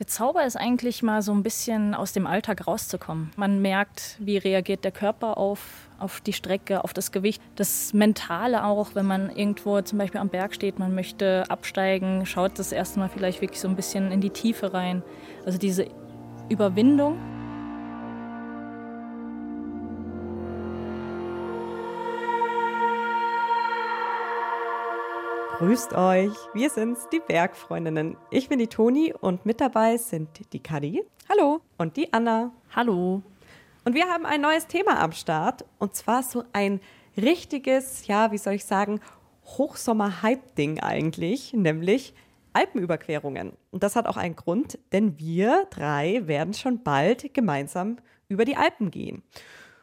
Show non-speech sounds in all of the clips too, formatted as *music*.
Der Zauber ist eigentlich mal so ein bisschen aus dem Alltag rauszukommen. Man merkt, wie reagiert der Körper auf, auf die Strecke, auf das Gewicht. Das Mentale auch, wenn man irgendwo zum Beispiel am Berg steht, man möchte absteigen, schaut das erste Mal vielleicht wirklich so ein bisschen in die Tiefe rein. Also diese Überwindung. Grüßt euch, wir sind's, die Bergfreundinnen. Ich bin die Toni und mit dabei sind die Kadi. Hallo. Und die Anna. Hallo. Und wir haben ein neues Thema am Start und zwar so ein richtiges, ja, wie soll ich sagen, Hochsommer-Hype-Ding eigentlich, nämlich Alpenüberquerungen. Und das hat auch einen Grund, denn wir drei werden schon bald gemeinsam über die Alpen gehen.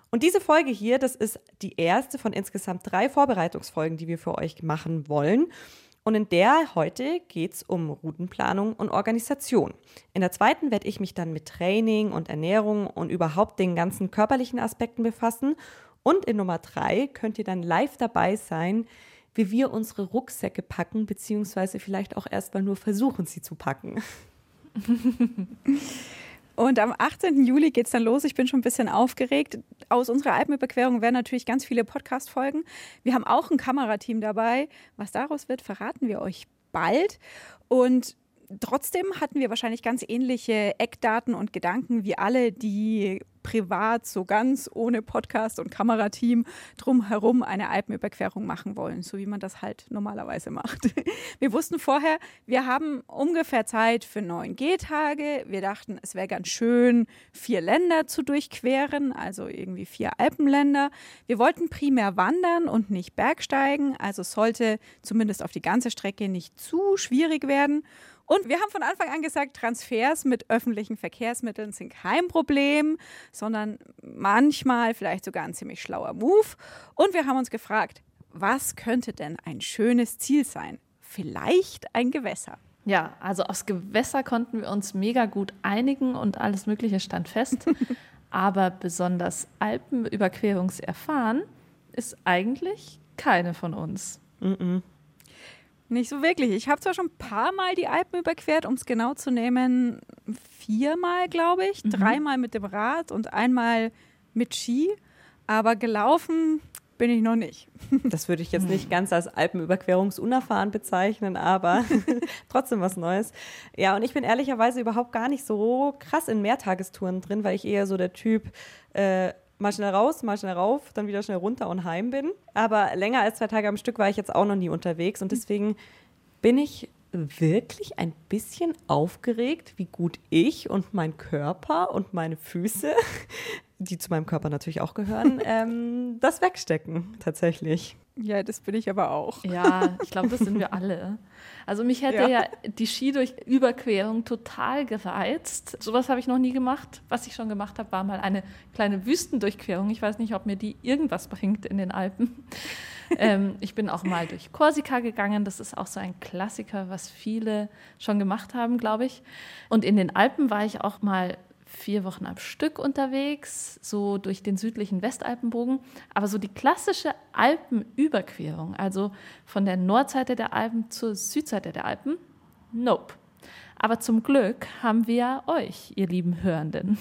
Und diese Folge hier, das ist die erste von insgesamt drei Vorbereitungsfolgen, die wir für euch machen wollen. Und in der heute geht es um Routenplanung und Organisation. In der zweiten werde ich mich dann mit Training und Ernährung und überhaupt den ganzen körperlichen Aspekten befassen. Und in Nummer drei könnt ihr dann live dabei sein, wie wir unsere Rucksäcke packen, beziehungsweise vielleicht auch erstmal nur versuchen, sie zu packen. *laughs* Und am 18. Juli geht es dann los. Ich bin schon ein bisschen aufgeregt. Aus unserer Alpenüberquerung werden natürlich ganz viele Podcast-Folgen. Wir haben auch ein Kamerateam dabei. Was daraus wird, verraten wir euch bald. Und trotzdem hatten wir wahrscheinlich ganz ähnliche Eckdaten und Gedanken wie alle, die privat so ganz ohne Podcast und Kamerateam drumherum eine Alpenüberquerung machen wollen, so wie man das halt normalerweise macht. *laughs* Wir wussten vorher, wir haben ungefähr Zeit für neun Gehtage. Wir dachten, es wäre ganz schön, vier Länder zu durchqueren, also irgendwie vier Alpenländer. Wir wollten primär wandern und nicht bergsteigen, also sollte zumindest auf die ganze Strecke nicht zu schwierig werden. Und wir haben von Anfang an gesagt, Transfers mit öffentlichen Verkehrsmitteln sind kein Problem, sondern manchmal vielleicht sogar ein ziemlich schlauer Move. Und wir haben uns gefragt, was könnte denn ein schönes Ziel sein? Vielleicht ein Gewässer. Ja, also aufs Gewässer konnten wir uns mega gut einigen und alles Mögliche stand fest. *laughs* Aber besonders Alpenüberquerungserfahren ist eigentlich keine von uns. Mm -mm. Nicht so wirklich. Ich habe zwar schon ein paar Mal die Alpen überquert, um es genau zu nehmen, viermal, glaube ich. Mhm. Dreimal mit dem Rad und einmal mit Ski. Aber gelaufen bin ich noch nicht. *laughs* Das würde ich jetzt nicht ganz als Alpenüberquerungsunerfahren bezeichnen, aber *laughs* trotzdem was Neues. Ja, und ich bin ehrlicherweise überhaupt gar nicht so krass in Mehrtagestouren drin, weil ich eher so der Typ äh, mal schnell raus, mal schnell rauf, dann wieder schnell runter und heim bin. Aber länger als zwei Tage am Stück war ich jetzt auch noch nie unterwegs und deswegen bin ich wirklich ein bisschen aufgeregt, wie gut ich und mein Körper und meine Füße, die zu meinem Körper natürlich auch gehören, *laughs* ähm, das wegstecken tatsächlich. Ja, das bin ich aber auch. Ja, ich glaube, das sind wir alle. Also mich hätte ja, ja die Ski durch Überquerung total gereizt. Sowas habe ich noch nie gemacht. Was ich schon gemacht habe, war mal eine kleine Wüstendurchquerung. Ich weiß nicht, ob mir die irgendwas bringt in den Alpen. *laughs* ähm, ich bin auch mal durch Korsika gegangen. Das ist auch so ein Klassiker, was viele schon gemacht haben, glaube ich. Und in den Alpen war ich auch mal vier Wochen am Stück unterwegs, so durch den südlichen Westalpenbogen. Aber so die klassische Alpenüberquerung, also von der Nordseite der Alpen zur Südseite der Alpen, nope. Aber zum Glück haben wir euch, ihr lieben Hörenden.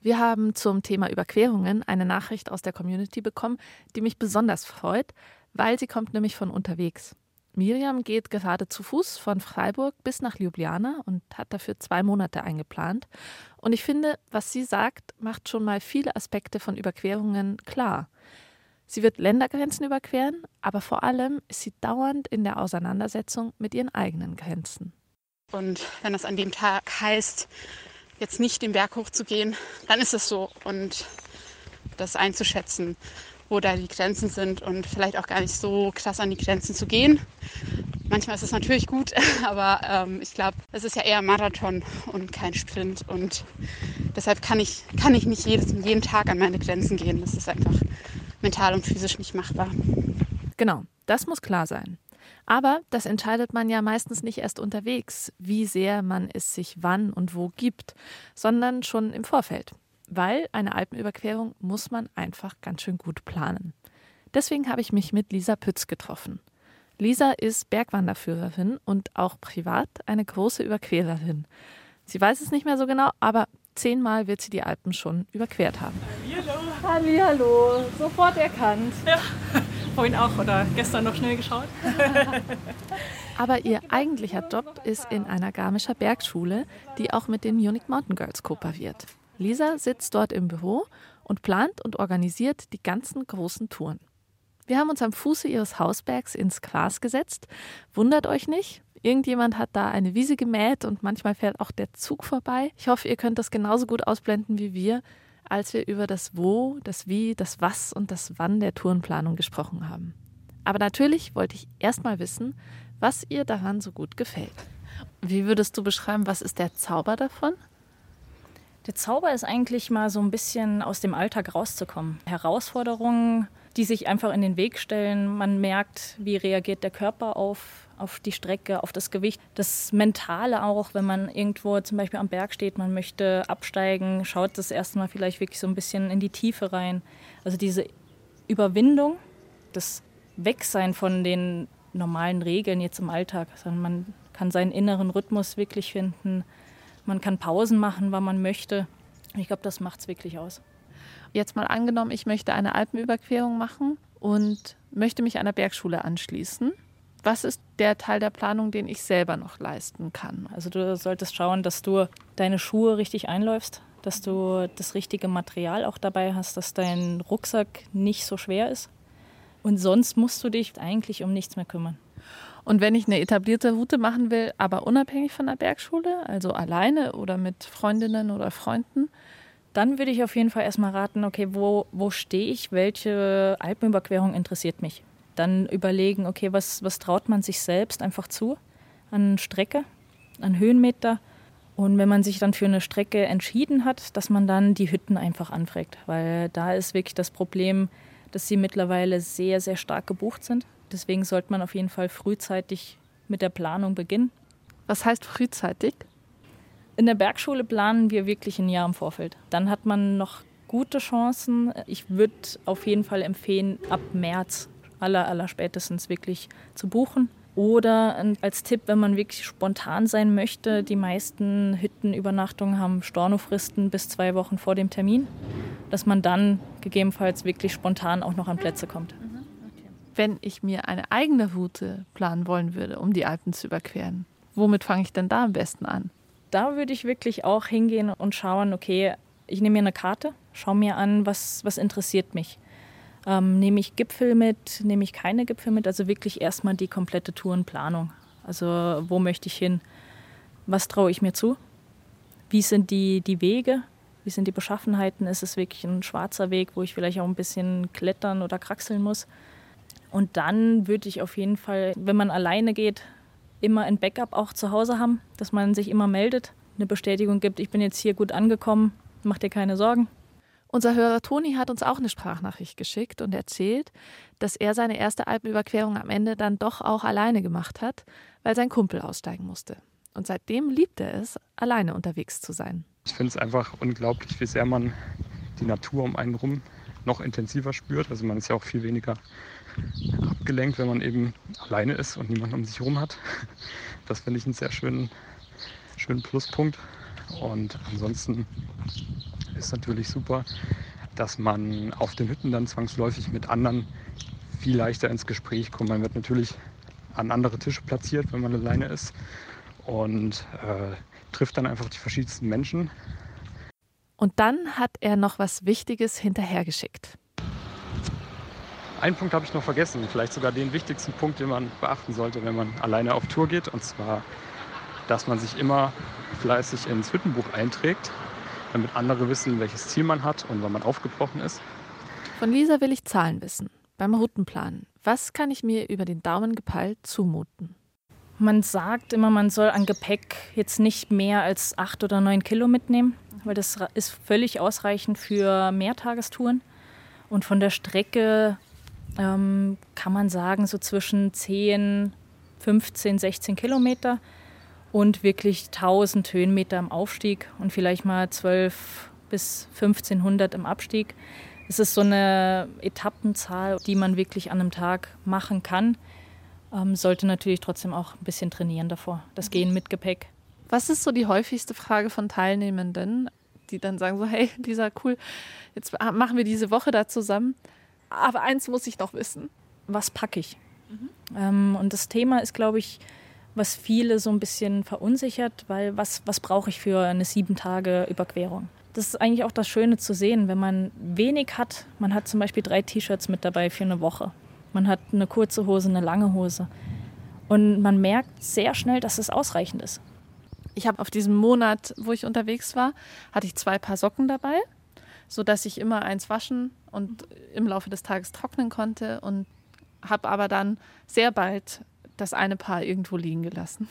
Wir haben zum Thema Überquerungen eine Nachricht aus der Community bekommen, die mich besonders freut, weil sie kommt nämlich von unterwegs. Miriam geht gerade zu Fuß von Freiburg bis nach Ljubljana und hat dafür zwei Monate eingeplant. Und ich finde, was sie sagt, macht schon mal viele Aspekte von Überquerungen klar. Sie wird Ländergrenzen überqueren, aber vor allem ist sie dauernd in der Auseinandersetzung mit ihren eigenen Grenzen. Und wenn das an dem Tag heißt, jetzt nicht den Berg hochzugehen, dann ist es so. Und das einzuschätzen wo da die Grenzen sind und vielleicht auch gar nicht so krass an die Grenzen zu gehen. Manchmal ist es natürlich gut, *laughs* aber ähm, ich glaube, es ist ja eher Marathon und kein Sprint und deshalb kann ich, kann ich nicht jedes, jeden Tag an meine Grenzen gehen. Das ist einfach mental und physisch nicht machbar. Genau, das muss klar sein. Aber das entscheidet man ja meistens nicht erst unterwegs, wie sehr man es sich wann und wo gibt, sondern schon im Vorfeld weil eine Alpenüberquerung muss man einfach ganz schön gut planen. Deswegen habe ich mich mit Lisa Pütz getroffen. Lisa ist Bergwanderführerin und auch privat eine große Überquererin. Sie weiß es nicht mehr so genau, aber zehnmal wird sie die Alpen schon überquert haben. Hallo. Hallo, sofort erkannt. Ja, *laughs* vorhin auch oder gestern noch schnell geschaut. *laughs* aber ihr eigentlicher Job ist in einer Garmischer Bergschule, die auch mit den Munich Mountain Girls kooperiert. Lisa sitzt dort im Büro und plant und organisiert die ganzen großen Touren. Wir haben uns am Fuße ihres Hausbergs ins Gras gesetzt. Wundert euch nicht, irgendjemand hat da eine Wiese gemäht und manchmal fährt auch der Zug vorbei. Ich hoffe, ihr könnt das genauso gut ausblenden wie wir, als wir über das Wo, das Wie, das Was und das Wann der Tourenplanung gesprochen haben. Aber natürlich wollte ich erstmal wissen, was ihr daran so gut gefällt. Wie würdest du beschreiben, was ist der Zauber davon? Der Zauber ist eigentlich mal so ein bisschen aus dem Alltag rauszukommen. Herausforderungen die sich einfach in den Weg stellen. Man merkt, wie reagiert der Körper auf, auf die Strecke, auf das Gewicht. Das Mentale auch, wenn man irgendwo zum Beispiel am Berg steht, man möchte absteigen, schaut das erstmal vielleicht wirklich so ein bisschen in die Tiefe rein. Also diese Überwindung, das Wegsein von den normalen Regeln jetzt im Alltag, sondern man kann seinen inneren Rhythmus wirklich finden. Man kann Pausen machen, wann man möchte. Ich glaube, das macht es wirklich aus. Jetzt mal angenommen, ich möchte eine Alpenüberquerung machen und möchte mich einer Bergschule anschließen. Was ist der Teil der Planung, den ich selber noch leisten kann? Also du solltest schauen, dass du deine Schuhe richtig einläufst, dass du das richtige Material auch dabei hast, dass dein Rucksack nicht so schwer ist. Und sonst musst du dich eigentlich um nichts mehr kümmern. Und wenn ich eine etablierte Route machen will, aber unabhängig von der Bergschule, also alleine oder mit Freundinnen oder Freunden, dann würde ich auf jeden Fall erstmal raten, okay, wo, wo stehe ich, welche Alpenüberquerung interessiert mich. Dann überlegen, okay, was, was traut man sich selbst einfach zu an Strecke, an Höhenmeter. Und wenn man sich dann für eine Strecke entschieden hat, dass man dann die Hütten einfach anfragt, weil da ist wirklich das Problem, dass sie mittlerweile sehr, sehr stark gebucht sind. Deswegen sollte man auf jeden Fall frühzeitig mit der Planung beginnen. Was heißt frühzeitig? In der Bergschule planen wir wirklich ein Jahr im Vorfeld. Dann hat man noch gute Chancen. Ich würde auf jeden Fall empfehlen, ab März aller, aller spätestens wirklich zu buchen. Oder als Tipp, wenn man wirklich spontan sein möchte, die meisten Hüttenübernachtungen haben Stornofristen bis zwei Wochen vor dem Termin, dass man dann gegebenenfalls wirklich spontan auch noch an Plätze kommt. Wenn ich mir eine eigene Route planen wollen würde, um die Alpen zu überqueren, womit fange ich denn da am besten an? da würde ich wirklich auch hingehen und schauen, okay, ich nehme mir eine Karte, schaue mir an, was, was interessiert mich. Ähm, nehme ich Gipfel mit, nehme ich keine Gipfel mit, also wirklich erstmal die komplette Tourenplanung. Also wo möchte ich hin? Was traue ich mir zu? Wie sind die, die Wege? Wie sind die Beschaffenheiten? Ist es wirklich ein schwarzer Weg, wo ich vielleicht auch ein bisschen klettern oder kraxeln muss? Und dann würde ich auf jeden Fall, wenn man alleine geht, immer ein Backup auch zu Hause haben, dass man sich immer meldet, eine Bestätigung gibt, ich bin jetzt hier gut angekommen, mach dir keine Sorgen. Unser Hörer Toni hat uns auch eine Sprachnachricht geschickt und erzählt, dass er seine erste Alpenüberquerung am Ende dann doch auch alleine gemacht hat, weil sein Kumpel aussteigen musste. Und seitdem liebt er es, alleine unterwegs zu sein. Ich finde es einfach unglaublich, wie sehr man die Natur um einen rum noch intensiver spürt. Also man ist ja auch viel weniger abgelenkt, wenn man eben alleine ist und niemanden um sich herum hat. Das finde ich einen sehr schönen, schönen Pluspunkt. Und ansonsten ist natürlich super, dass man auf den Hütten dann zwangsläufig mit anderen viel leichter ins Gespräch kommt. Man wird natürlich an andere Tische platziert, wenn man alleine ist und äh, trifft dann einfach die verschiedensten Menschen. Und dann hat er noch was Wichtiges hinterhergeschickt. Einen Punkt habe ich noch vergessen, vielleicht sogar den wichtigsten Punkt, den man beachten sollte, wenn man alleine auf Tour geht, und zwar, dass man sich immer fleißig ins Hüttenbuch einträgt, damit andere wissen, welches Ziel man hat und wann man aufgebrochen ist. Von Lisa will ich Zahlen wissen. Beim Routenplan. Was kann ich mir über den Daumen gepeilt zumuten? Man sagt immer, man soll an Gepäck jetzt nicht mehr als acht oder neun Kilo mitnehmen, weil das ist völlig ausreichend für Mehrtagestouren. Und von der Strecke ähm, kann man sagen, so zwischen 10, 15, 16 Kilometer und wirklich 1000 Höhenmeter im Aufstieg und vielleicht mal 12 bis 1500 im Abstieg. Es ist so eine Etappenzahl, die man wirklich an einem Tag machen kann. Ähm, sollte natürlich trotzdem auch ein bisschen trainieren davor. Das Gehen mit Gepäck. Was ist so die häufigste Frage von Teilnehmenden, die dann sagen so, hey Lisa, cool, jetzt machen wir diese Woche da zusammen. Aber eins muss ich noch wissen. Was packe ich? Mhm. Ähm, und das Thema ist, glaube ich, was viele so ein bisschen verunsichert, weil was, was brauche ich für eine sieben Tage Überquerung? Das ist eigentlich auch das Schöne zu sehen, wenn man wenig hat. Man hat zum Beispiel drei T-Shirts mit dabei für eine Woche. Man hat eine kurze Hose, eine lange Hose. Und man merkt sehr schnell, dass es ausreichend ist. Ich habe auf diesem Monat, wo ich unterwegs war, hatte ich zwei Paar Socken dabei, sodass ich immer eins waschen und im Laufe des Tages trocknen konnte und habe aber dann sehr bald das eine Paar irgendwo liegen gelassen.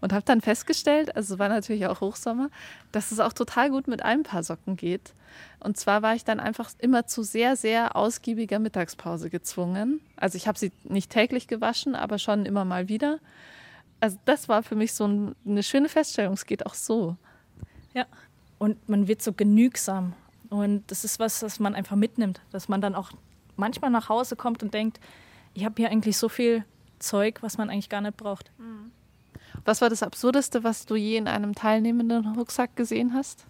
Und habe dann festgestellt, also es war natürlich auch Hochsommer, dass es auch total gut mit einem Paar Socken geht. Und zwar war ich dann einfach immer zu sehr, sehr ausgiebiger Mittagspause gezwungen. Also ich habe sie nicht täglich gewaschen, aber schon immer mal wieder. Also das war für mich so ein, eine schöne Feststellung. Es geht auch so. Ja, und man wird so genügsam. Und das ist was, was man einfach mitnimmt, dass man dann auch manchmal nach Hause kommt und denkt, ich habe hier eigentlich so viel Zeug, was man eigentlich gar nicht braucht. Mhm. Was war das Absurdeste, was du je in einem teilnehmenden Rucksack gesehen hast?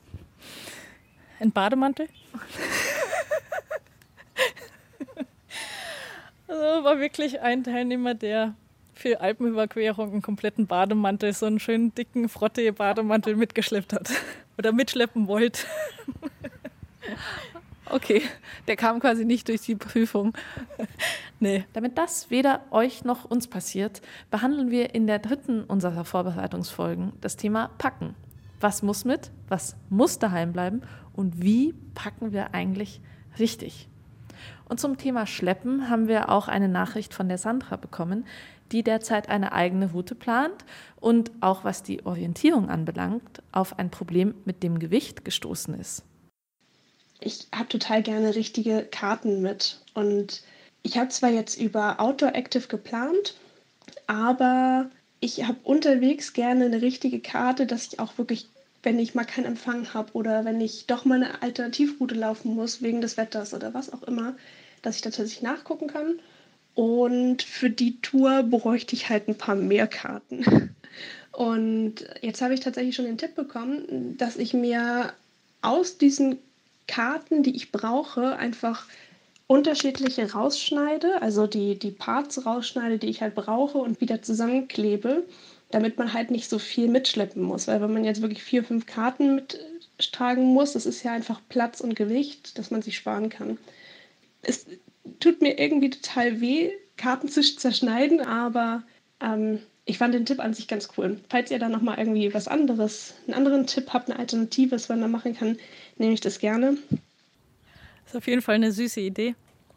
Ein Bademantel. *laughs* also war wirklich ein Teilnehmer, der für Alpenüberquerung einen kompletten Bademantel, so einen schönen dicken Frotte-Bademantel mitgeschleppt hat. Oder mitschleppen wollte. *laughs* Okay, der kam quasi nicht durch die Prüfung. *laughs* nee. Damit das weder euch noch uns passiert, behandeln wir in der dritten unserer Vorbereitungsfolgen das Thema Packen. Was muss mit, was muss daheim bleiben und wie packen wir eigentlich richtig? Und zum Thema Schleppen haben wir auch eine Nachricht von der Sandra bekommen, die derzeit eine eigene Route plant und auch was die Orientierung anbelangt, auf ein Problem mit dem Gewicht gestoßen ist ich habe total gerne richtige Karten mit. Und ich habe zwar jetzt über Outdoor Active geplant, aber ich habe unterwegs gerne eine richtige Karte, dass ich auch wirklich, wenn ich mal keinen Empfang habe oder wenn ich doch mal eine Alternativroute laufen muss wegen des Wetters oder was auch immer, dass ich da tatsächlich nachgucken kann. Und für die Tour bräuchte ich halt ein paar mehr Karten. *laughs* Und jetzt habe ich tatsächlich schon den Tipp bekommen, dass ich mir aus diesen Karten, die ich brauche, einfach unterschiedliche rausschneide, also die, die Parts rausschneide, die ich halt brauche und wieder zusammenklebe, damit man halt nicht so viel mitschleppen muss. Weil wenn man jetzt wirklich vier, fünf Karten mittragen muss, das ist ja einfach Platz und Gewicht, dass man sich sparen kann. Es tut mir irgendwie total weh, Karten zu zerschneiden, aber ähm, ich fand den Tipp an sich ganz cool. Falls ihr da nochmal irgendwie was anderes, einen anderen Tipp habt, eine Alternative, was man da machen kann, nehme ich das gerne. Das ist auf jeden Fall eine süße Idee.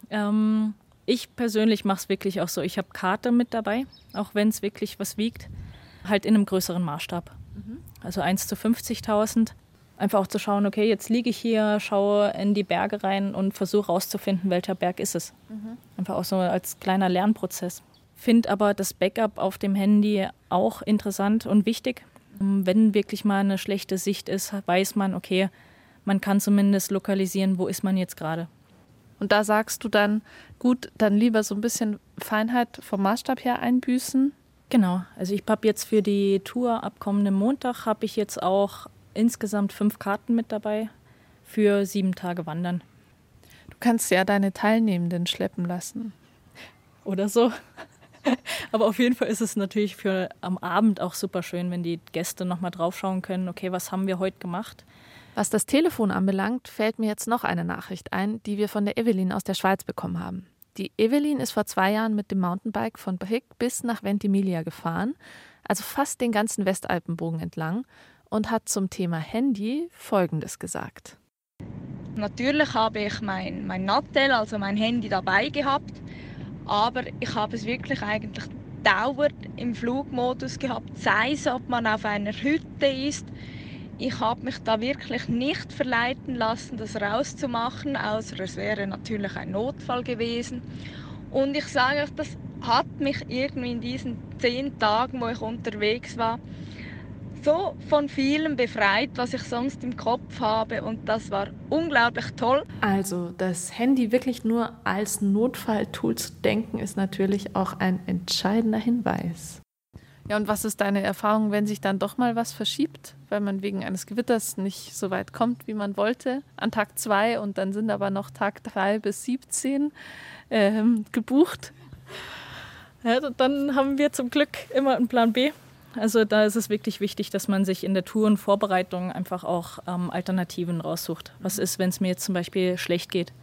Ähm, ich persönlich mache es wirklich auch so. Ich habe Karte mit dabei, auch wenn es wirklich was wiegt, halt in einem größeren Maßstab. Mhm. Also 1 zu 50.000. Einfach auch zu schauen, okay, jetzt liege ich hier, schaue in die Berge rein und versuche herauszufinden, welcher Berg ist es. Mhm. Einfach auch so als kleiner Lernprozess. Finde aber das Backup auf dem Handy auch interessant und wichtig. Wenn wirklich mal eine schlechte Sicht ist, weiß man, okay, man kann zumindest lokalisieren, wo ist man jetzt gerade. Und da sagst du dann, gut, dann lieber so ein bisschen Feinheit vom Maßstab her einbüßen. Genau, also ich habe jetzt für die Tour ab kommendem Montag, habe ich jetzt auch insgesamt fünf Karten mit dabei für sieben Tage Wandern. Du kannst ja deine Teilnehmenden schleppen lassen. Oder so. *laughs* Aber auf jeden Fall ist es natürlich für am Abend auch super schön, wenn die Gäste nochmal draufschauen können, okay, was haben wir heute gemacht? Was das Telefon anbelangt, fällt mir jetzt noch eine Nachricht ein, die wir von der Evelyn aus der Schweiz bekommen haben. Die Evelyn ist vor zwei Jahren mit dem Mountainbike von Brick bis nach Ventimiglia gefahren, also fast den ganzen Westalpenbogen entlang, und hat zum Thema Handy Folgendes gesagt. Natürlich habe ich mein, mein Nattel, also mein Handy dabei gehabt aber ich habe es wirklich eigentlich dauernd im Flugmodus gehabt, sei es, ob man auf einer Hütte ist. Ich habe mich da wirklich nicht verleiten lassen, das rauszumachen, außer es wäre natürlich ein Notfall gewesen. Und ich sage euch, das hat mich irgendwie in diesen zehn Tagen, wo ich unterwegs war, so von vielem befreit, was ich sonst im Kopf habe und das war unglaublich toll. Also das Handy wirklich nur als Notfalltool zu denken, ist natürlich auch ein entscheidender Hinweis. Ja, und was ist deine Erfahrung, wenn sich dann doch mal was verschiebt, weil man wegen eines Gewitters nicht so weit kommt, wie man wollte, an Tag 2 und dann sind aber noch Tag 3 bis 17 ähm, gebucht? Ja, dann haben wir zum Glück immer einen Plan B. Also da ist es wirklich wichtig, dass man sich in der Tourenvorbereitung einfach auch ähm, Alternativen raussucht. Was ist, wenn es mir jetzt zum Beispiel schlecht geht?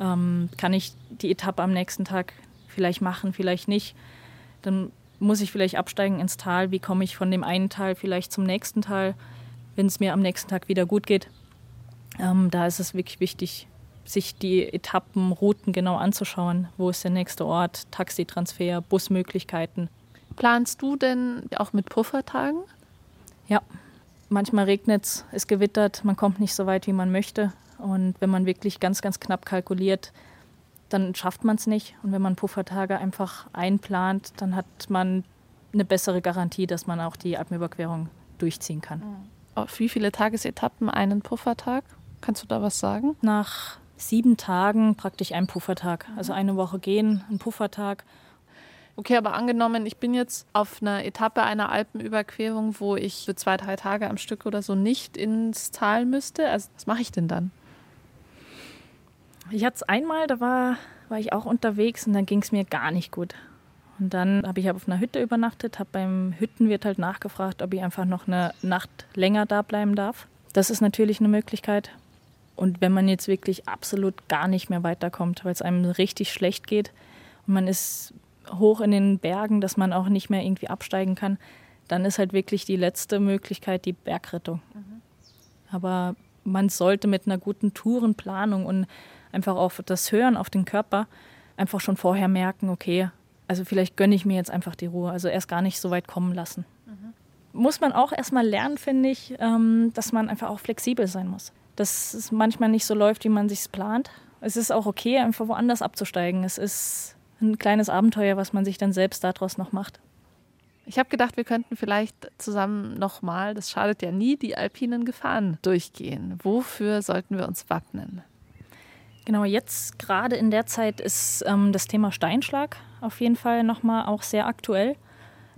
Ähm, kann ich die Etappe am nächsten Tag vielleicht machen, vielleicht nicht? Dann muss ich vielleicht absteigen ins Tal? Wie komme ich von dem einen Tal vielleicht zum nächsten Tal, wenn es mir am nächsten Tag wieder gut geht? Ähm, da ist es wirklich wichtig, sich die Etappenrouten genau anzuschauen. Wo ist der nächste Ort? Taxitransfer, Busmöglichkeiten. Planst du denn auch mit Puffertagen? Ja, manchmal regnet es, es gewittert, man kommt nicht so weit, wie man möchte. Und wenn man wirklich ganz, ganz knapp kalkuliert, dann schafft man es nicht. Und wenn man Puffertage einfach einplant, dann hat man eine bessere Garantie, dass man auch die Alpenüberquerung durchziehen kann. Mhm. Auf wie viele Tagesetappen einen Puffertag? Kannst du da was sagen? Nach sieben Tagen praktisch ein Puffertag. Also eine Woche gehen, ein Puffertag Okay, aber angenommen, ich bin jetzt auf einer Etappe einer Alpenüberquerung, wo ich für zwei, drei Tage am Stück oder so nicht ins Tal müsste. Also, was mache ich denn dann? Ich hatte es einmal, da war, war ich auch unterwegs und dann ging es mir gar nicht gut. Und dann habe ich auf einer Hütte übernachtet, habe beim Hüttenwirt halt nachgefragt, ob ich einfach noch eine Nacht länger da bleiben darf. Das ist natürlich eine Möglichkeit. Und wenn man jetzt wirklich absolut gar nicht mehr weiterkommt, weil es einem richtig schlecht geht und man ist hoch in den Bergen, dass man auch nicht mehr irgendwie absteigen kann, dann ist halt wirklich die letzte Möglichkeit die Bergrettung. Mhm. Aber man sollte mit einer guten Tourenplanung und einfach auf das Hören auf den Körper einfach schon vorher merken, okay, also vielleicht gönne ich mir jetzt einfach die Ruhe, also erst gar nicht so weit kommen lassen. Mhm. Muss man auch erstmal lernen, finde ich, ähm, dass man einfach auch flexibel sein muss. Dass es manchmal nicht so läuft, wie man sich plant. Es ist auch okay, einfach woanders abzusteigen. Es ist ein kleines Abenteuer, was man sich dann selbst daraus noch macht. Ich habe gedacht, wir könnten vielleicht zusammen nochmal, das schadet ja nie, die alpinen Gefahren durchgehen. Wofür sollten wir uns wappnen? Genau, jetzt gerade in der Zeit ist ähm, das Thema Steinschlag auf jeden Fall nochmal auch sehr aktuell.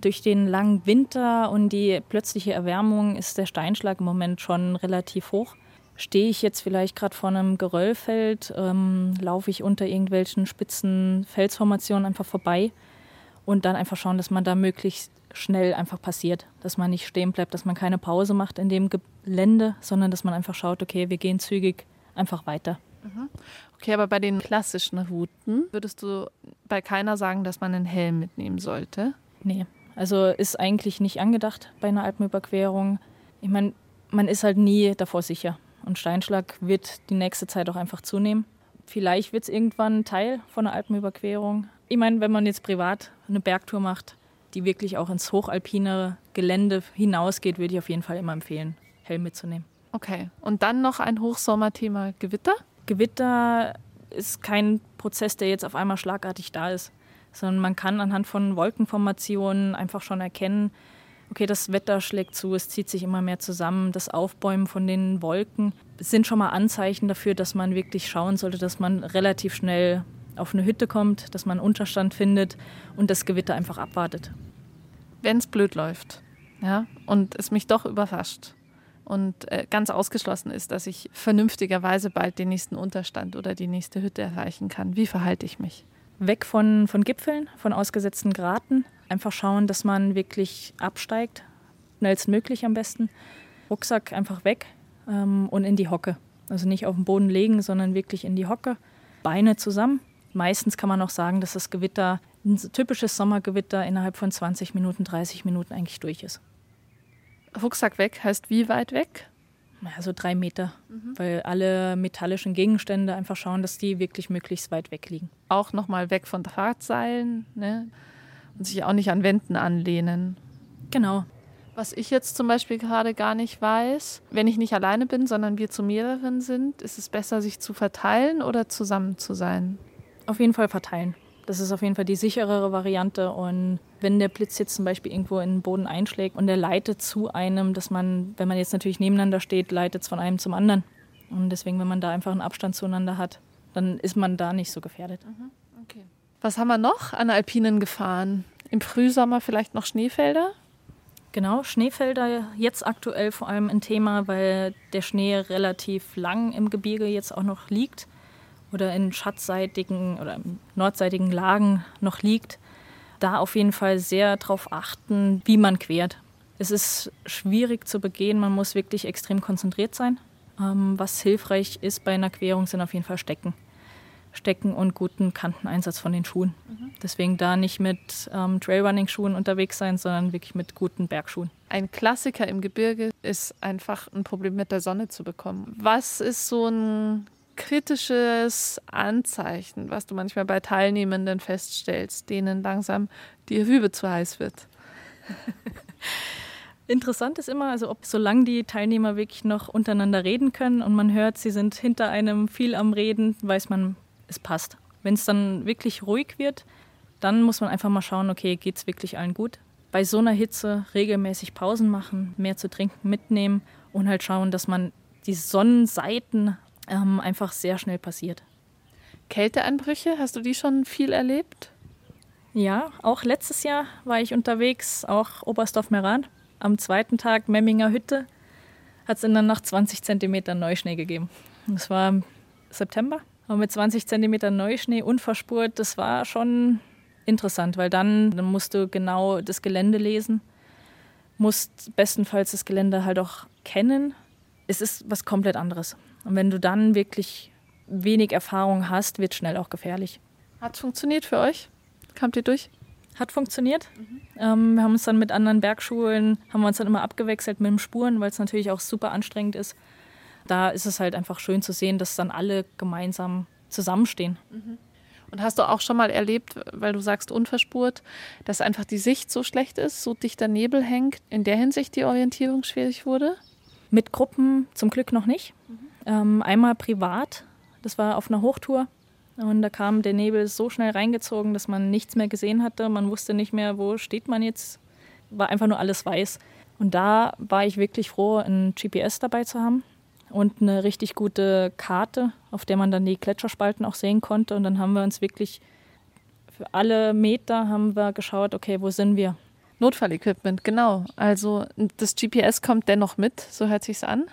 Durch den langen Winter und die plötzliche Erwärmung ist der Steinschlag im Moment schon relativ hoch stehe ich jetzt vielleicht gerade vor einem Geröllfeld, ähm, laufe ich unter irgendwelchen spitzen Felsformationen einfach vorbei und dann einfach schauen, dass man da möglichst schnell einfach passiert, dass man nicht stehen bleibt, dass man keine Pause macht in dem Gelände, sondern dass man einfach schaut, okay, wir gehen zügig einfach weiter. Mhm. Okay, aber bei den klassischen Routen würdest du bei keiner sagen, dass man einen Helm mitnehmen sollte? Nee, also ist eigentlich nicht angedacht bei einer Alpenüberquerung. Ich meine, man ist halt nie davor sicher. Und Steinschlag wird die nächste Zeit auch einfach zunehmen. Vielleicht wird es irgendwann Teil von einer Alpenüberquerung. Ich meine, wenn man jetzt privat eine Bergtour macht, die wirklich auch ins hochalpine Gelände hinausgeht, würde ich auf jeden Fall immer empfehlen, Helm mitzunehmen. Okay, und dann noch ein Hochsommerthema Gewitter? Gewitter ist kein Prozess, der jetzt auf einmal schlagartig da ist, sondern man kann anhand von Wolkenformationen einfach schon erkennen, okay, das Wetter schlägt zu, es zieht sich immer mehr zusammen, das Aufbäumen von den Wolken sind schon mal Anzeichen dafür, dass man wirklich schauen sollte, dass man relativ schnell auf eine Hütte kommt, dass man Unterstand findet und das Gewitter einfach abwartet. Wenn es blöd läuft, ja, und es mich doch überrascht und äh, ganz ausgeschlossen ist, dass ich vernünftigerweise bald den nächsten Unterstand oder die nächste Hütte erreichen kann, wie verhalte ich mich? Weg von, von Gipfeln, von ausgesetzten Graten, Einfach schauen, dass man wirklich absteigt, schnellstmöglich am besten. Rucksack einfach weg ähm, und in die Hocke. Also nicht auf den Boden legen, sondern wirklich in die Hocke. Beine zusammen. Meistens kann man auch sagen, dass das Gewitter, ein typisches Sommergewitter, innerhalb von 20 Minuten, 30 Minuten eigentlich durch ist. Rucksack weg heißt wie weit weg? Also drei Meter, mhm. weil alle metallischen Gegenstände einfach schauen, dass die wirklich möglichst weit weg liegen. Auch nochmal weg von Drahtseilen, ne? Und sich auch nicht an Wänden anlehnen. Genau. Was ich jetzt zum Beispiel gerade gar nicht weiß, wenn ich nicht alleine bin, sondern wir zu mehreren sind, ist es besser, sich zu verteilen oder zusammen zu sein? Auf jeden Fall verteilen. Das ist auf jeden Fall die sicherere Variante. Und wenn der Blitz jetzt zum Beispiel irgendwo in den Boden einschlägt und der leitet zu einem, dass man, wenn man jetzt natürlich nebeneinander steht, leitet es von einem zum anderen. Und deswegen, wenn man da einfach einen Abstand zueinander hat, dann ist man da nicht so gefährdet. Mhm. Okay. Was haben wir noch an Alpinen gefahren? Im Frühsommer vielleicht noch Schneefelder? Genau, Schneefelder jetzt aktuell vor allem ein Thema, weil der Schnee relativ lang im Gebirge jetzt auch noch liegt oder in schatzseitigen oder nordseitigen Lagen noch liegt. Da auf jeden Fall sehr darauf achten, wie man quert. Es ist schwierig zu begehen, man muss wirklich extrem konzentriert sein. Ähm, was hilfreich ist bei einer Querung sind auf jeden Fall Stecken. Stecken und guten Kanteneinsatz von den Schuhen. Mhm. Deswegen da nicht mit ähm, Trailrunning-Schuhen unterwegs sein, sondern wirklich mit guten Bergschuhen. Ein Klassiker im Gebirge ist einfach ein Problem mit der Sonne zu bekommen. Was ist so ein kritisches Anzeichen, was du manchmal bei Teilnehmenden feststellst, denen langsam die Rübe zu heiß wird? *laughs* Interessant ist immer, also ob solange die Teilnehmer wirklich noch untereinander reden können und man hört, sie sind hinter einem viel am Reden, weiß man, es passt. Wenn es dann wirklich ruhig wird, dann muss man einfach mal schauen, okay, geht es wirklich allen gut? Bei so einer Hitze regelmäßig Pausen machen, mehr zu trinken mitnehmen und halt schauen, dass man die Sonnenseiten ähm, einfach sehr schnell passiert. Kälteanbrüche, hast du die schon viel erlebt? Ja, auch letztes Jahr war ich unterwegs, auch Oberstdorf-Meran. Am zweiten Tag Memminger Hütte hat es in der Nacht 20 Zentimeter Neuschnee gegeben. Das war im September aber mit 20 Zentimeter Neuschnee unverspurt, das war schon interessant, weil dann, dann musst du genau das Gelände lesen, musst bestenfalls das Gelände halt auch kennen. Es ist was komplett anderes. Und wenn du dann wirklich wenig Erfahrung hast, wird schnell auch gefährlich. Hat funktioniert für euch? Kamt ihr durch? Hat funktioniert. Mhm. Ähm, wir haben uns dann mit anderen Bergschulen, haben wir uns dann immer abgewechselt mit dem Spuren, weil es natürlich auch super anstrengend ist da ist es halt einfach schön zu sehen, dass dann alle gemeinsam zusammenstehen. Mhm. Und hast du auch schon mal erlebt, weil du sagst unverspurt, dass einfach die Sicht so schlecht ist, so dichter Nebel hängt, in der Hinsicht die Orientierung schwierig wurde? Mit Gruppen zum Glück noch nicht. Mhm. Ähm, einmal privat, das war auf einer Hochtour. Und da kam der Nebel so schnell reingezogen, dass man nichts mehr gesehen hatte. Man wusste nicht mehr, wo steht man jetzt. War einfach nur alles weiß. Und da war ich wirklich froh, ein GPS dabei zu haben und eine richtig gute Karte, auf der man dann die Gletscherspalten auch sehen konnte. Und dann haben wir uns wirklich für alle Meter haben wir geschaut, okay, wo sind wir? Notfallequipment, genau. Also das GPS kommt dennoch mit, so hört sich's an.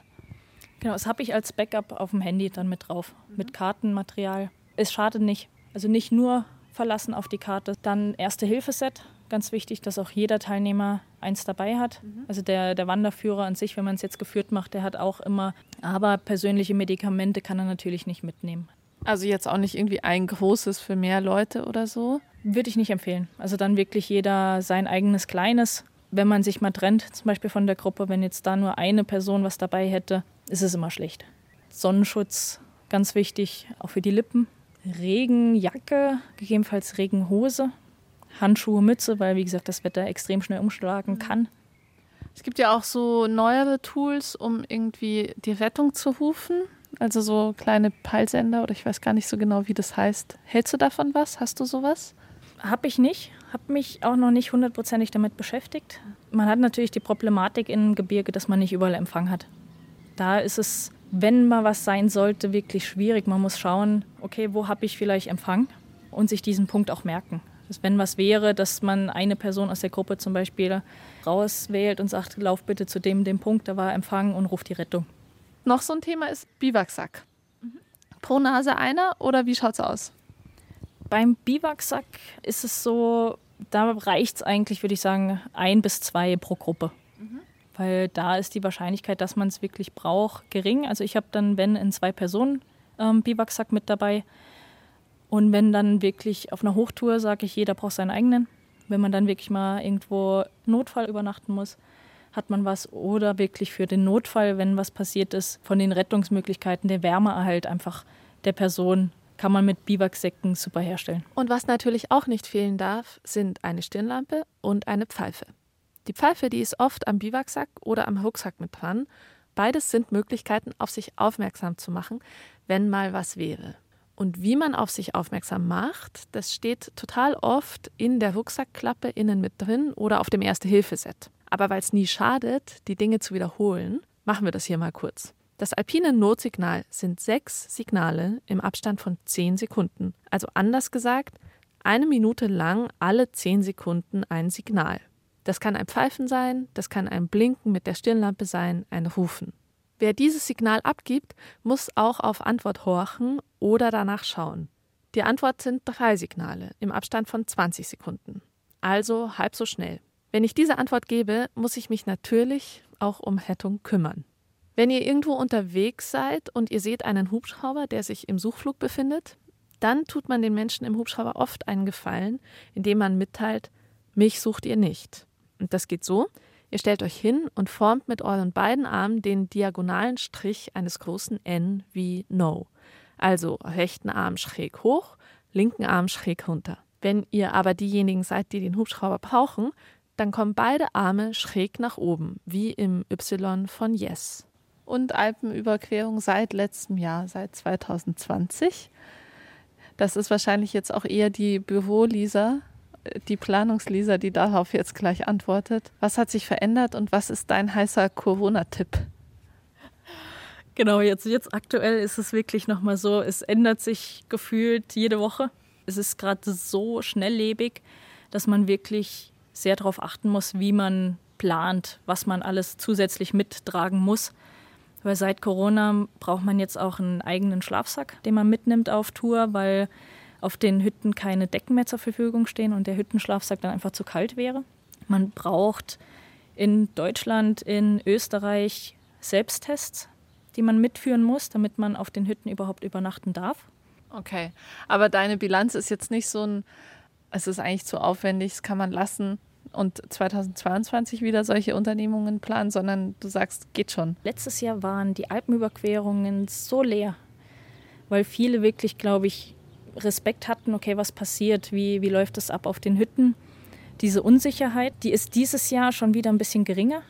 Genau, das habe ich als Backup auf dem Handy dann mit drauf, mhm. mit Kartenmaterial. Es schadet nicht. Also nicht nur verlassen auf die Karte. Dann Erste-Hilfe-Set, ganz wichtig, dass auch jeder Teilnehmer eins dabei hat. Mhm. Also der, der Wanderführer an sich, wenn man es jetzt geführt macht, der hat auch immer, aber persönliche Medikamente kann er natürlich nicht mitnehmen. Also jetzt auch nicht irgendwie ein großes für mehr Leute oder so? Würde ich nicht empfehlen. Also dann wirklich jeder sein eigenes kleines. Wenn man sich mal trennt, zum Beispiel von der Gruppe, wenn jetzt da nur eine Person was dabei hätte, ist es immer schlecht. Sonnenschutz, ganz wichtig, auch für die Lippen. Regenjacke, gegebenenfalls Regenhose, Handschuhe, Mütze, weil wie gesagt das Wetter extrem schnell umschlagen kann. Es gibt ja auch so neuere Tools, um irgendwie die Rettung zu rufen. Also so kleine Peilsender oder ich weiß gar nicht so genau, wie das heißt. Hältst du davon was? Hast du sowas? Habe ich nicht. Habe mich auch noch nicht hundertprozentig damit beschäftigt. Man hat natürlich die Problematik im Gebirge, dass man nicht überall Empfang hat. Da ist es, wenn mal was sein sollte, wirklich schwierig. Man muss schauen, okay, wo habe ich vielleicht Empfang und sich diesen Punkt auch merken. Dass wenn was wäre, dass man eine Person aus der Gruppe zum Beispiel rauswählt und sagt, lauf bitte zu dem, dem Punkt, da war Empfang und ruft die Rettung. Noch so ein Thema ist Biwaksack. Mhm. Pro Nase einer oder wie schaut es aus? Beim Biwaksack ist es so, da reicht es eigentlich, würde ich sagen, ein bis zwei pro Gruppe. Mhm. Weil da ist die Wahrscheinlichkeit, dass man es wirklich braucht, gering. Also ich habe dann, wenn, in zwei Personen ähm, Biwaksack mit dabei. Und wenn dann wirklich auf einer Hochtour, sage ich, jeder braucht seinen eigenen. Wenn man dann wirklich mal irgendwo Notfall übernachten muss, hat man was. Oder wirklich für den Notfall, wenn was passiert ist, von den Rettungsmöglichkeiten, der Wärmeerhalt einfach der Person kann man mit Biwaksäcken super herstellen. Und was natürlich auch nicht fehlen darf, sind eine Stirnlampe und eine Pfeife. Die Pfeife, die ist oft am Biwaksack oder am Rucksack mit dran. Beides sind Möglichkeiten, auf sich aufmerksam zu machen, wenn mal was wäre. Und wie man auf sich aufmerksam macht, das steht total oft in der Rucksackklappe innen mit drin oder auf dem Erste-Hilfe-Set. Aber weil es nie schadet, die Dinge zu wiederholen, machen wir das hier mal kurz. Das alpine Notsignal sind sechs Signale im Abstand von zehn Sekunden. Also anders gesagt, eine Minute lang alle zehn Sekunden ein Signal. Das kann ein Pfeifen sein, das kann ein Blinken mit der Stirnlampe sein, ein Rufen. Wer dieses Signal abgibt, muss auch auf Antwort horchen oder danach schauen. Die Antwort sind drei Signale im Abstand von 20 Sekunden. Also halb so schnell. Wenn ich diese Antwort gebe, muss ich mich natürlich auch um Rettung kümmern. Wenn ihr irgendwo unterwegs seid und ihr seht einen Hubschrauber, der sich im Suchflug befindet, dann tut man den Menschen im Hubschrauber oft einen Gefallen, indem man mitteilt, mich sucht ihr nicht. Und das geht so, ihr stellt euch hin und formt mit euren beiden Armen den diagonalen Strich eines großen N wie No. Also rechten Arm schräg hoch, linken Arm schräg runter. Wenn ihr aber diejenigen seid, die den Hubschrauber brauchen, dann kommen beide Arme schräg nach oben, wie im Y von Yes. Und Alpenüberquerung seit letztem Jahr, seit 2020. Das ist wahrscheinlich jetzt auch eher die Büro-Lisa, die Planungs-Lisa, die darauf jetzt gleich antwortet. Was hat sich verändert und was ist dein heißer Corona-Tipp? Genau, jetzt, jetzt aktuell ist es wirklich nochmal so, es ändert sich gefühlt jede Woche. Es ist gerade so schnelllebig, dass man wirklich sehr darauf achten muss, wie man plant, was man alles zusätzlich mittragen muss. Weil seit Corona braucht man jetzt auch einen eigenen Schlafsack, den man mitnimmt auf Tour, weil auf den Hütten keine Decken mehr zur Verfügung stehen und der Hüttenschlafsack dann einfach zu kalt wäre. Man braucht in Deutschland, in Österreich Selbsttests, die man mitführen muss, damit man auf den Hütten überhaupt übernachten darf. Okay, aber deine Bilanz ist jetzt nicht so ein, es ist eigentlich zu aufwendig, das kann man lassen und 2022 wieder solche Unternehmungen planen, sondern du sagst, geht schon. Letztes Jahr waren die Alpenüberquerungen so leer, weil viele wirklich, glaube ich, Respekt hatten, okay, was passiert, wie, wie läuft es ab auf den Hütten. Diese Unsicherheit, die ist dieses Jahr schon wieder ein bisschen geringer.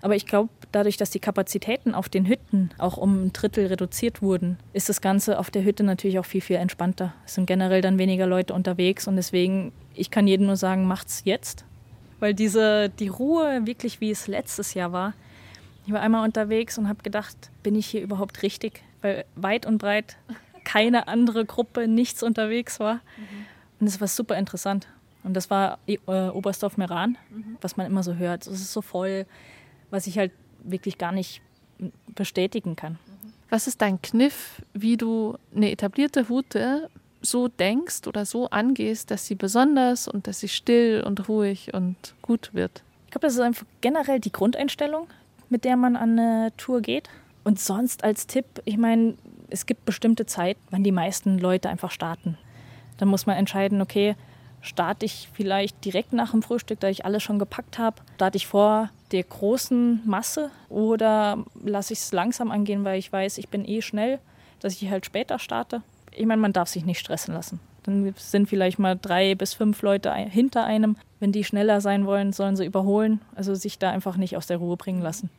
Aber ich glaube, dadurch, dass die Kapazitäten auf den Hütten auch um ein Drittel reduziert wurden, ist das Ganze auf der Hütte natürlich auch viel, viel entspannter. Es sind generell dann weniger Leute unterwegs und deswegen, ich kann jedem nur sagen, macht's jetzt. Weil diese, die Ruhe, wirklich wie es letztes Jahr war, ich war einmal unterwegs und habe gedacht, bin ich hier überhaupt richtig? Weil weit und breit keine andere Gruppe, nichts unterwegs war. Mhm. Und es war super interessant. Und das war äh, Oberstdorf-Meran, mhm. was man immer so hört. Es ist so voll, was ich halt wirklich gar nicht bestätigen kann. Was ist dein Kniff, wie du eine etablierte Route so denkst oder so angehst, dass sie besonders und dass sie still und ruhig und gut wird? Ich glaube, das ist einfach generell die Grundeinstellung, mit der man an eine Tour geht. Und sonst als Tipp, ich meine, es gibt bestimmte Zeit, wann die meisten Leute einfach starten. Dann muss man entscheiden, okay, starte ich vielleicht direkt nach dem Frühstück, da ich alles schon gepackt habe, starte ich vor der großen Masse oder lasse ich es langsam angehen, weil ich weiß, ich bin eh schnell, dass ich halt später starte. Ich meine, man darf sich nicht stressen lassen. Dann sind vielleicht mal drei bis fünf Leute hinter einem. Wenn die schneller sein wollen, sollen sie überholen. Also sich da einfach nicht aus der Ruhe bringen lassen.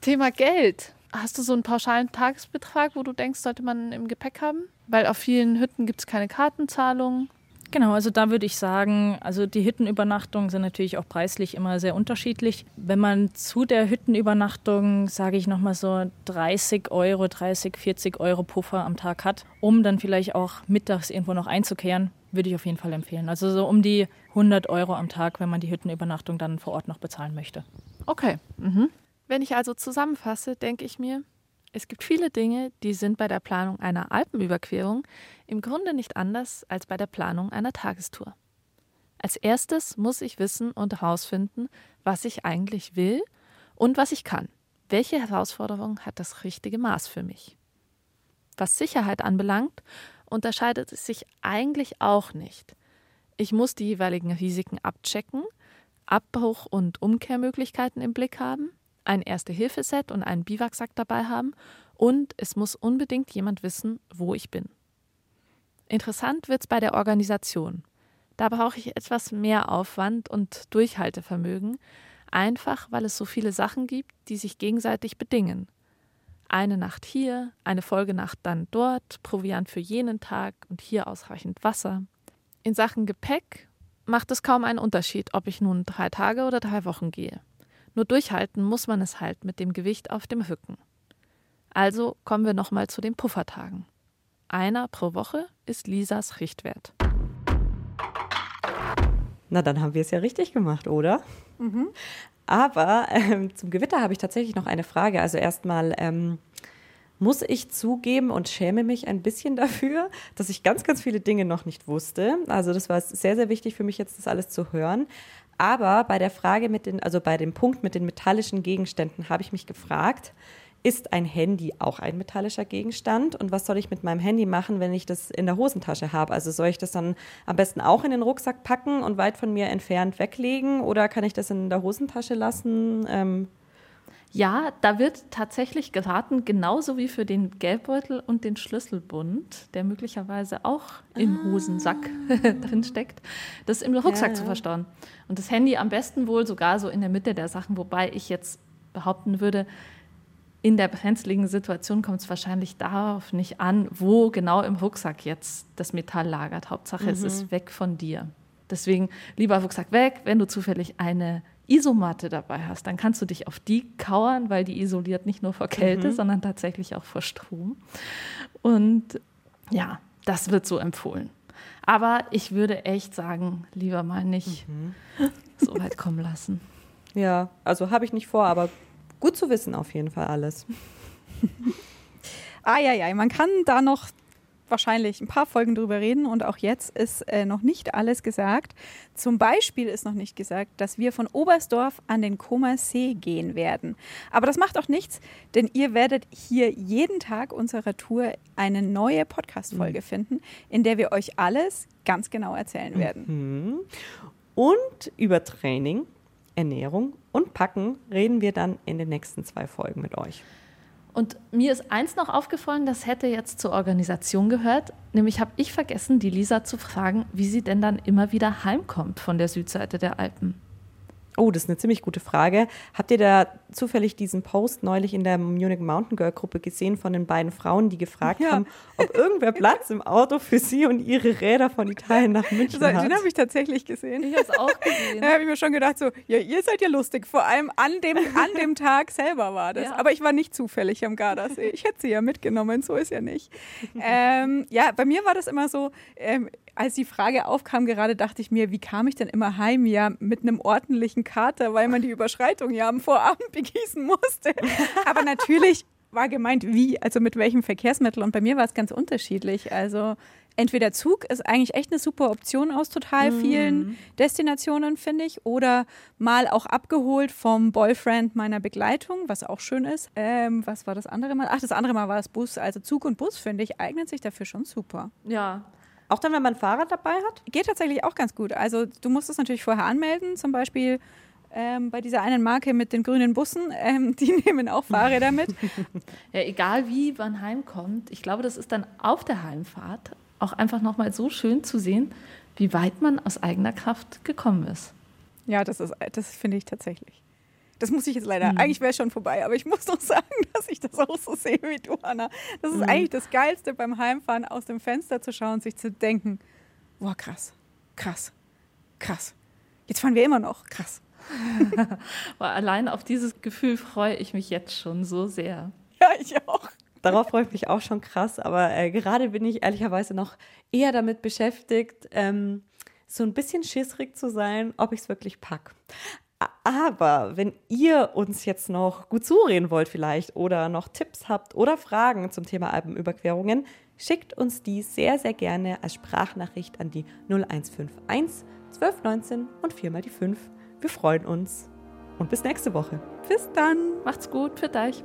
Thema Geld. Hast du so einen pauschalen Tagesbetrag, wo du denkst, sollte man im Gepäck haben? Weil auf vielen Hütten gibt es keine Kartenzahlung. Genau, also da würde ich sagen, also die Hüttenübernachtungen sind natürlich auch preislich immer sehr unterschiedlich. Wenn man zu der Hüttenübernachtung, sage ich nochmal so 30 Euro, 30, 40 Euro Puffer am Tag hat, um dann vielleicht auch mittags irgendwo noch einzukehren, würde ich auf jeden Fall empfehlen. Also so um die 100 Euro am Tag, wenn man die Hüttenübernachtung dann vor Ort noch bezahlen möchte. Okay. Mhm. Wenn ich also zusammenfasse, denke ich mir, es gibt viele Dinge, die sind bei der Planung einer Alpenüberquerung im Grunde nicht anders als bei der Planung einer Tagestour. Als erstes muss ich wissen und herausfinden, was ich eigentlich will und was ich kann. Welche Herausforderung hat das richtige Maß für mich? Was Sicherheit anbelangt, unterscheidet es sich eigentlich auch nicht. Ich muss die jeweiligen Risiken abchecken, Abbruch- und Umkehrmöglichkeiten im Blick haben, ein Erste-Hilfe-Set und einen Biwaksack dabei haben und es muss unbedingt jemand wissen, wo ich bin. Interessant wird es bei der Organisation. Da brauche ich etwas mehr Aufwand und Durchhaltevermögen, einfach weil es so viele Sachen gibt, die sich gegenseitig bedingen. Eine Nacht hier, eine Folgenacht dann dort, Proviant für jenen Tag und hier ausreichend Wasser. In Sachen Gepäck macht es kaum einen Unterschied, ob ich nun drei Tage oder drei Wochen gehe. Nur durchhalten muss man es halt mit dem Gewicht auf dem Rücken. Also kommen wir nochmal zu den Puffertagen. Einer pro Woche ist Lisas Richtwert. Na, dann haben wir es ja richtig gemacht, oder? Mhm. Aber ähm, zum Gewitter habe ich tatsächlich noch eine Frage. Also erstmal ähm, muss ich zugeben und schäme mich ein bisschen *laughs* dafür, dass ich ganz, ganz viele Dinge noch nicht wusste. Also das war sehr, sehr wichtig für mich jetzt, das alles zu hören. Aber bei der Frage mit den, also bei dem Punkt mit den metallischen Gegenständen habe ich mich gefragt, ist ein Handy auch ein metallischer Gegenstand? Und was soll ich mit meinem Handy machen, wenn ich das in der Hosentasche habe? Also soll ich das dann am besten auch in den Rucksack packen und weit von mir entfernt weglegen? Oder kann ich das in der Hosentasche lassen? Ähm ja, da wird tatsächlich geraten, genauso wie für den Geldbeutel und den Schlüsselbund, der möglicherweise auch im ah. Hosensack *laughs* drin steckt, das im Rucksack ja, ja. zu verstauen. Und das Handy am besten wohl sogar so in der Mitte der Sachen, wobei ich jetzt behaupten würde, in der brenzligen Situation kommt es wahrscheinlich darauf nicht an, wo genau im Rucksack jetzt das Metall lagert. Hauptsache, mhm. es ist mhm. weg von dir. Deswegen lieber Rucksack weg, wenn du zufällig eine Isomatte dabei hast, dann kannst du dich auf die kauern, weil die isoliert nicht nur vor Kälte, mhm. sondern tatsächlich auch vor Strom. Und ja, das wird so empfohlen. Aber ich würde echt sagen, lieber mal nicht mhm. so weit kommen lassen. *laughs* Ja, also habe ich nicht vor, aber Gut zu wissen auf jeden Fall alles. ah ja, ja, man kann da noch wahrscheinlich ein paar Folgen drüber reden und auch jetzt ist äh, noch nicht alles gesagt. Zum Beispiel ist noch nicht gesagt, dass wir von Oberstdorf an den Comer See gehen werden. Aber das macht auch nichts, denn ihr werdet hier jeden Tag unserer Tour eine neue Podcast-Folge mhm. finden, in der wir euch alles ganz genau erzählen werden. Mhm. Und über Training Ernährung und Packen reden wir dann in den nächsten zwei Folgen mit euch. Und mir ist eins noch aufgefallen, das hätte jetzt zur Organisation gehört. Nämlich habe ich vergessen, die Lisa zu fragen, wie sie denn dann immer wieder heimkommt von der Südseite der Alpen. Oh, das ist eine ziemlich gute Frage. Habt ihr da zufällig diesen Post neulich in der Munich Mountain Girl Gruppe gesehen von den beiden Frauen, die gefragt ja. haben, ob irgendwer Platz im Auto für sie und ihre Räder von Italien nach München hat? Den habe ich tatsächlich gesehen. Ich habe es auch gesehen. *laughs* Da habe ich mir schon gedacht, so, ja, ihr seid ja lustig. Vor allem an dem, an dem Tag selber war das. Ja. Aber ich war nicht zufällig am Gardasee. Ich hätte sie ja mitgenommen, so ist ja nicht. ähm, ja, bei mir war das immer so, ähm, als die Frage aufkam, gerade dachte ich mir, wie kam ich denn immer heim? Ja, mit einem ordentlichen Kater, weil man die Überschreitung ja am Vorabend *laughs* begießen musste. Aber natürlich war gemeint, wie, also mit welchem Verkehrsmittel. Und bei mir war es ganz unterschiedlich. Also entweder Zug ist eigentlich echt eine super Option aus total mhm. vielen Destinationen, finde ich. Oder mal auch abgeholt vom Boyfriend meiner Begleitung, was auch schön ist. Ähm, was war das andere Mal? Ach, das andere Mal war das Bus. Also Zug und Bus, finde ich, eignet sich dafür schon super. Ja, auch dann, wenn man ein Fahrrad dabei hat? Geht tatsächlich auch ganz gut. Also du musst es natürlich vorher anmelden, zum Beispiel ähm, bei dieser einen Marke mit den grünen Bussen, *laughs* ähm, die nehmen auch Fahrräder mit. *laughs* ja, egal wie man heimkommt, ich glaube, das ist dann auf der Heimfahrt auch einfach nochmal so schön zu sehen, wie weit man aus eigener Kraft gekommen ist. Ja, das, das finde ich tatsächlich. Das muss ich jetzt leider, mhm. eigentlich wäre es schon vorbei, aber ich muss doch *laughs* sagen, dass ich das auch so sehe wie du, Anna. Das ist mhm. eigentlich das Geilste beim Heimfahren, aus dem Fenster zu schauen und sich zu denken, boah, krass, krass, krass. Jetzt fahren wir immer noch, krass. *laughs* allein auf dieses Gefühl freue ich mich jetzt schon so sehr. Ja, ich auch. Darauf freue ich mich auch schon krass, aber äh, gerade bin ich ehrlicherweise noch eher damit beschäftigt, ähm, so ein bisschen schissrig zu sein, ob ich es wirklich packe. Aber wenn ihr uns jetzt noch gut zureden wollt vielleicht oder noch Tipps habt oder Fragen zum Thema Alpenüberquerungen, schickt uns die sehr, sehr gerne als Sprachnachricht an die 0151 1219 und viermal die 5. Wir freuen uns und bis nächste Woche. Bis dann. Macht's gut. Für euch.